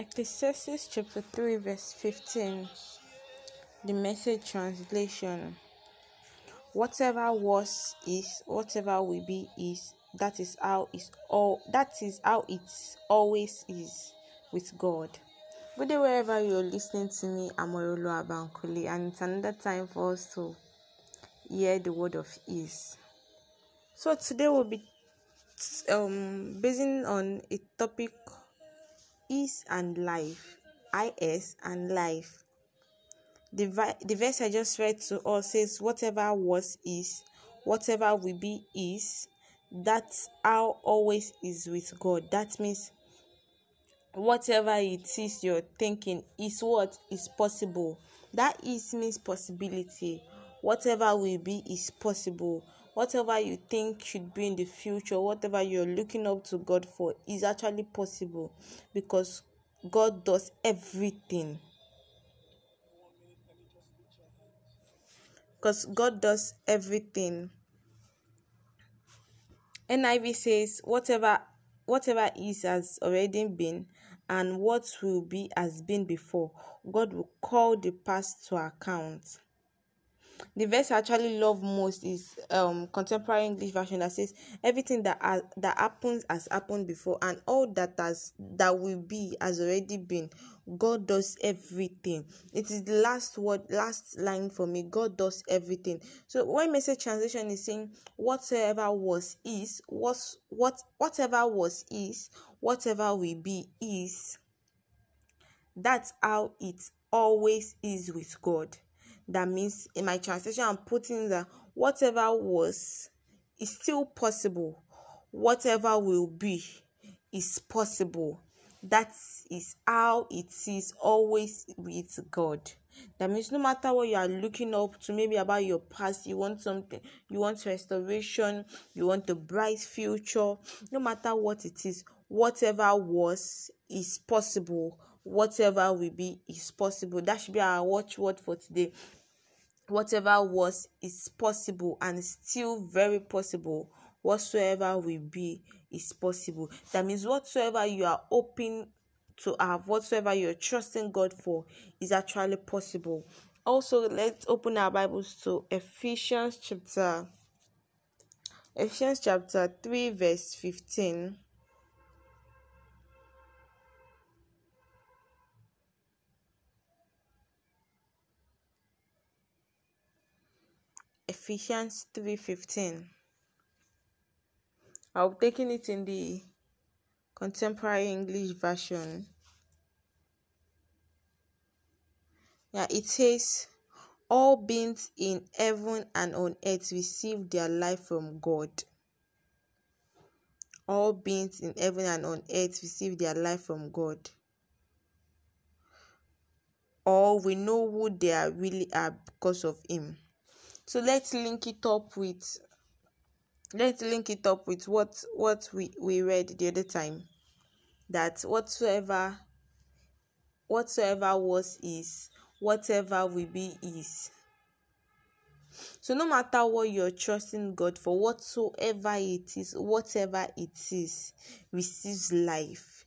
Ecclesiastes chapter 3, verse 15, the message translation. Whatever was is, whatever will be is, that is how is all that is how it always is with God. Good day wherever you're listening to me, I'm Orolo Abankuli, and it's another time for us to hear the word of ease. So today we'll be um basing on a topic is and life. Is and life. The, vi- the verse i just read to us says whatever was is. Whatever will be is. That's how always is with god. That means whatever it is you're thinking is what is possible. That is means possibility. Whatever will be is possible whatever you think should be in the future, whatever you're looking up to God for, is actually possible because God does everything. Because God does everything. NIV says, whatever whatever is has already been, and what will be has been before. God will call the past to account the verse I actually love most is um contemporary English version that says everything that uh, that happens has happened before and all that has that will be has already been. God does everything. It is the last word, last line for me. God does everything. So when message translation is saying whatever was is, what what whatever was is, whatever will be is. That's how it always is with God that means in my translation i'm putting that whatever was is still possible. Whatever will be is possible. That is how it is always with god. That means no matter what you are looking up to maybe about your past you want something you want restoration you want a bright future no matter what it is whatever was is possible. Whatever will be is possible. That should be our watchword for today whatever was is possible and still very possible whatsoever will be is possible. That means whatsoever you are hoping to have whatsoever you're trusting god for is actually possible. Also let's open our bibles to ephesians chapter ephesians chapter 3 verse 15 Ephesians 3:15. I'll be taking it in the contemporary English version. Yeah, it says all beings in heaven and on earth receive their life from God. All beings in heaven and on earth receive their life from God. Or we know who they are really are because of Him so let's link it up with let's link it up with what what we we read the other time. That whatsoever whatsoever was is whatever will be is. So no matter what you're trusting god for whatsoever it is whatever it is receives life.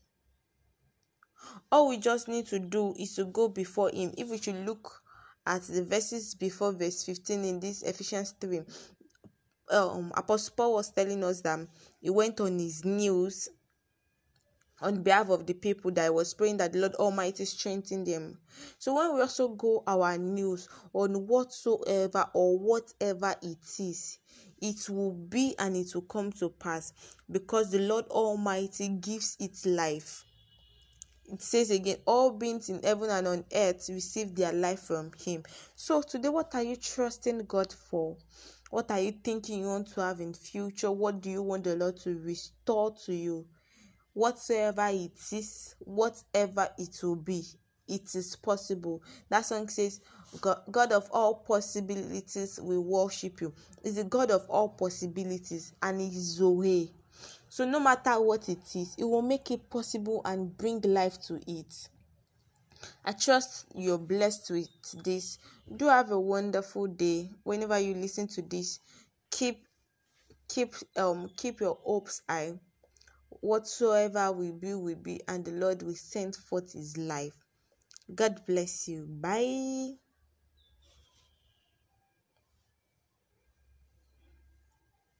All we just need to do is to go before him. If we should look at the verses before verse 15 in this Ephesians 3, um, Apostle Paul was telling us that he went on his knees on behalf of the people that I was praying that the Lord Almighty strengthen them. So when we also go our news on whatsoever or whatever it is, it will be and it will come to pass because the Lord Almighty gives it life it says again all beings in heaven and on earth receive their life from him. So today what are you trusting god for? What are you thinking you want to have in future? What do you want the lord to restore to you? Whatsoever it is whatever it will be it is possible. That song says god, of all possibilities we worship you. Is the god of all possibilities and is the way so, no matter what it is, it will make it possible and bring life to it. I trust you're blessed with this. Do have a wonderful day. Whenever you listen to this, keep keep um keep your hopes high. whatsoever will be will be and the lord will send forth his life god bless you bye